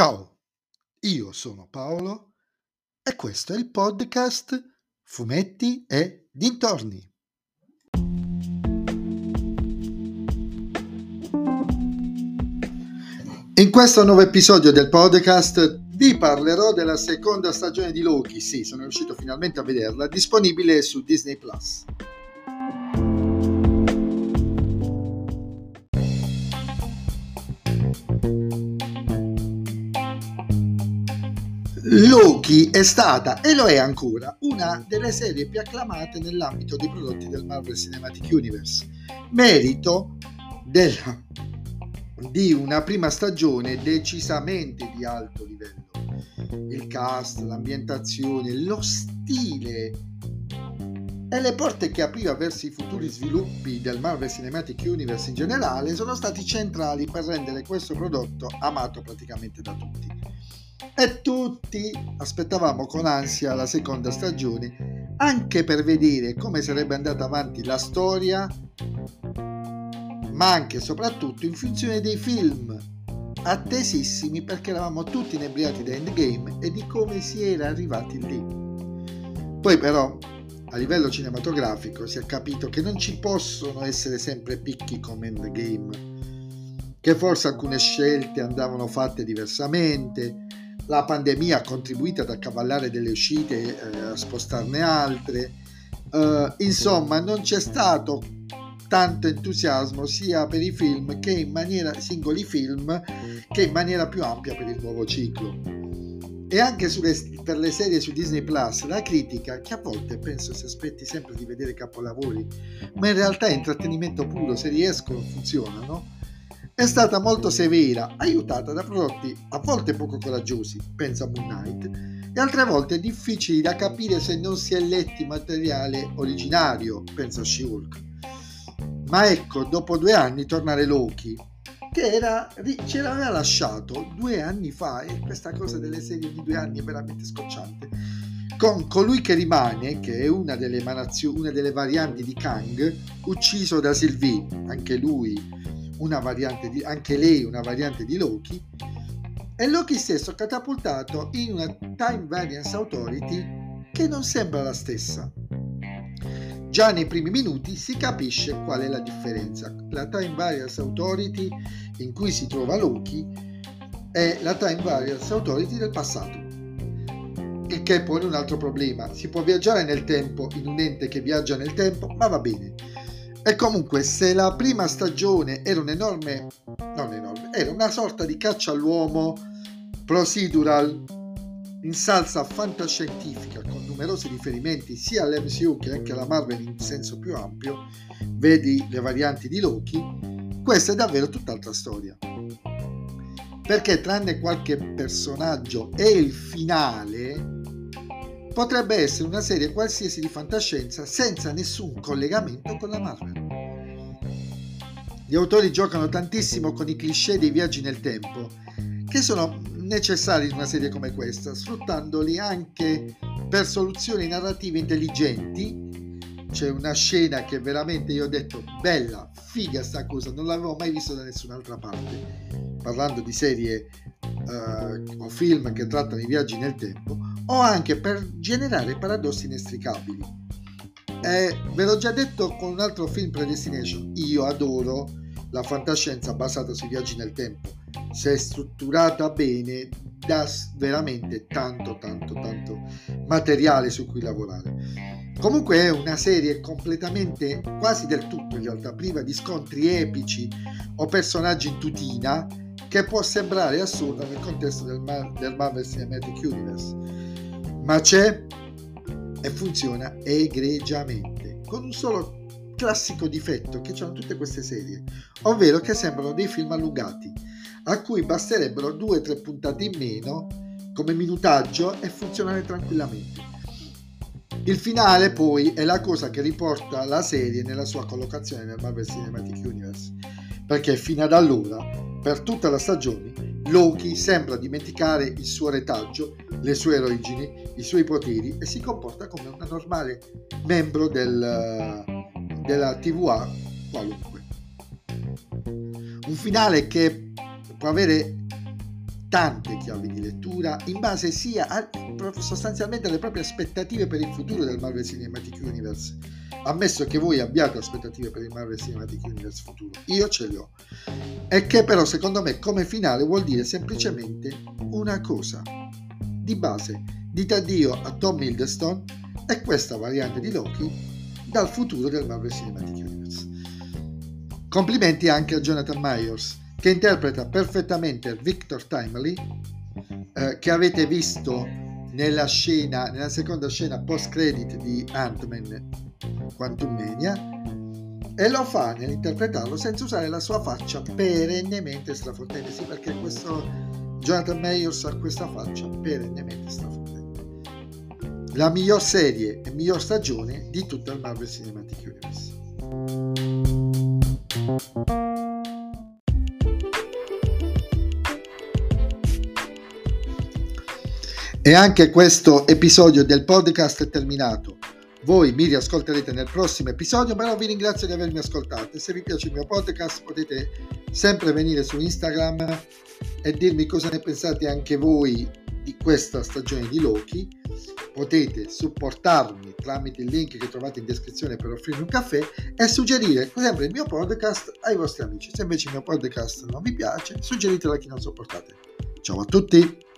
Ciao, io sono Paolo e questo è il podcast Fumetti e Dintorni. In questo nuovo episodio del podcast vi parlerò della seconda stagione di Loki, sì, sono riuscito finalmente a vederla, disponibile su Disney Plus. Loki è stata e lo è ancora una delle serie più acclamate nell'ambito dei prodotti del Marvel Cinematic Universe, merito della di una prima stagione decisamente di alto livello. Il cast, l'ambientazione, lo stile e le porte che apriva verso i futuri sviluppi del Marvel Cinematic Universe in generale sono stati centrali per rendere questo prodotto amato praticamente da tutti. E tutti aspettavamo con ansia la seconda stagione, anche per vedere come sarebbe andata avanti la storia ma anche e soprattutto in funzione dei film attesissimi perché eravamo tutti inebriati da Endgame e di come si era arrivati lì. Poi però a livello cinematografico si è capito che non ci possono essere sempre picchi come Endgame, che forse alcune scelte andavano fatte diversamente, la pandemia ha contribuito ad accavallare delle uscite eh, a spostarne altre, uh, insomma non c'è stato tanto entusiasmo sia per i film che in maniera singoli film che in maniera più ampia per il nuovo ciclo. E anche sulle, per le serie su Disney Plus, la critica, che a volte penso si aspetti sempre di vedere capolavori, ma in realtà è intrattenimento puro, se riescono funzionano, è stata molto severa, aiutata da prodotti a volte poco coraggiosi, penso a Moon Knight, e altre volte difficili da capire se non si è letti materiale originario, penso a She-Hulk. Ma ecco, dopo due anni tornare Loki, che era, ce l'aveva lasciato due anni fa, e questa cosa delle serie di due anni è veramente scocciante, con colui che rimane, che è una delle, una delle varianti di Kang, ucciso da Sylvie, anche lui una variante di, anche lei una variante di Loki, e Loki stesso catapultato in una Time Variance Authority che non sembra la stessa. Già nei primi minuti si capisce qual è la differenza. La Time Variance Authority in cui si trova Loki è la Time Variance Authority del passato. Il che pone un altro problema. Si può viaggiare nel tempo in un ente che viaggia nel tempo, ma va bene. E comunque, se la prima stagione era un enorme, non enorme, era una sorta di caccia all'uomo procedural in salsa fantascientifica con numerosi riferimenti sia all'MCU che anche alla Marvel in senso più ampio, vedi le varianti di Loki, questa è davvero tutt'altra storia. Perché tranne qualche personaggio e il finale, potrebbe essere una serie qualsiasi di fantascienza senza nessun collegamento con la Marvel. Gli autori giocano tantissimo con i cliché dei viaggi nel tempo, che sono necessari in una serie come questa, sfruttandoli anche per soluzioni narrative intelligenti. C'è una scena che veramente io ho detto bella, figa sta cosa, non l'avevo mai vista da nessun'altra parte. Parlando di serie uh, o film che trattano i viaggi nel tempo, o anche per generare paradossi inestricabili. Eh, ve l'ho già detto con un altro film Predestination, io adoro la fantascienza basata sui viaggi nel tempo se è strutturata bene, dà veramente tanto, tanto, tanto materiale su cui lavorare. Comunque è una serie completamente, quasi del tutto in realtà, priva di scontri epici o personaggi in tutina, che può sembrare assurda nel contesto del, Mar- del Marvel Cinematic Universe. Ma c'è e funziona egregiamente, con un solo classico difetto che hanno tutte queste serie, ovvero che sembrano dei film allungati a cui basterebbero due o tre puntate in meno come minutaggio e funzionare tranquillamente. Il finale poi è la cosa che riporta la serie nella sua collocazione nel Marvel Cinematic Universe, perché fino ad allora, per tutta la stagione, Loki sembra dimenticare il suo retaggio, le sue origini, i suoi poteri e si comporta come un normale membro del, della TVA qualunque. Un finale che può avere tante chiavi di lettura in base sia a, sostanzialmente alle proprie aspettative per il futuro del Marvel Cinematic Universe. Ammesso che voi abbiate aspettative per il Marvel Cinematic Universe futuro, io ce le ho. E che però secondo me come finale vuol dire semplicemente una cosa. Di base, dite addio a Tom Hiddleston e questa variante di Loki dal futuro del Marvel Cinematic Universe. Complimenti anche a Jonathan Myers che interpreta perfettamente Victor Timely, eh, che avete visto nella scena, nella seconda scena post-credit di Ant-Man Quantum Mania, e lo fa nell'interpretarlo senza usare la sua faccia perennemente strafottente. Sì, perché questo Jonathan Mayors ha questa faccia perennemente strafottente. La miglior serie e miglior stagione di tutto il Marvel Cinematic Universe. E anche questo episodio del podcast è terminato. Voi mi riascolterete nel prossimo episodio, però vi ringrazio di avermi ascoltato. Se vi piace il mio podcast potete sempre venire su Instagram e dirmi cosa ne pensate anche voi di questa stagione di Loki. Potete supportarmi tramite il link che trovate in descrizione per offrirmi un caffè e suggerire sempre il mio podcast ai vostri amici. Se invece il mio podcast non vi piace, suggeritelo a chi non sopportate. Ciao a tutti!